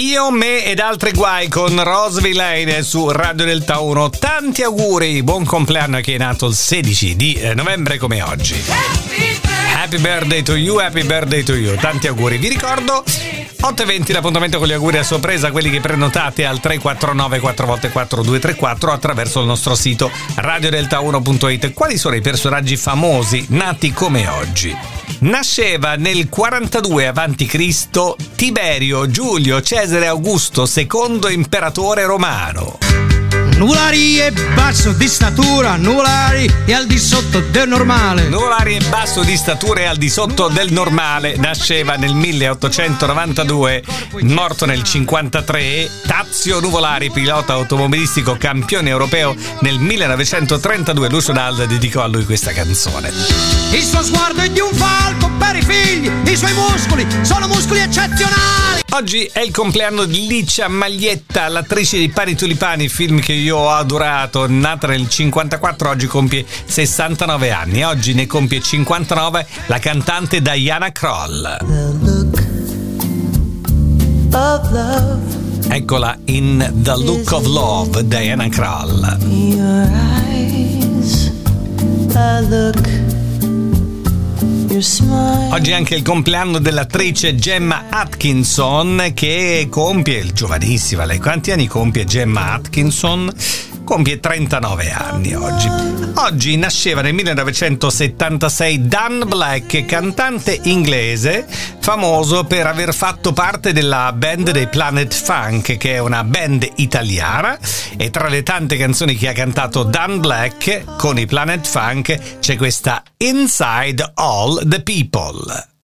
Io, me ed altri guai con Roseville Lane su Radio Delta 1. Tanti auguri, buon compleanno a chi è nato il 16 di eh, novembre come oggi. Happy birthday to you, happy birthday to you. Tanti auguri. Vi ricordo 8.20 l'appuntamento con gli auguri a sorpresa, quelli che prenotate al 349 4x4234 attraverso il nostro sito radiodelta1.it. Quali sono i personaggi famosi nati come oggi? Nasceva nel 42 a.C. Tiberio Giulio Cesare Augusto, secondo imperatore romano. Nuvolari è basso di statura, Nuvolari è al di sotto del normale. Nuvolari è basso di statura e al di sotto del normale. Nasceva nel 1892, morto nel 53. Tazio Nuvolari, pilota automobilistico campione europeo nel 1932. Lucio Dal dedicò a lui questa canzone. Il suo sguardo è di un falco per i figli, i suoi muscoli sono muscoli eccezionali. Oggi è il compleanno di Licia Maglietta, l'attrice di Pani Tulipani, film che io ho adorato, nata nel 54, oggi compie 69 anni. Oggi ne compie 59 la cantante Diana Kroll. Eccola in The Look of Love, Diana Kroll. Oggi è anche il compleanno dell'attrice Gemma Atkinson che compie, giovanissima lei, quanti anni compie Gemma Atkinson? Compie 39 anni oggi. Oggi nasceva nel 1976 Dan Black, cantante inglese, famoso per aver fatto parte della band dei Planet Funk, che è una band italiana, e tra le tante canzoni che ha cantato Dan Black con i Planet Funk c'è questa Inside All the People.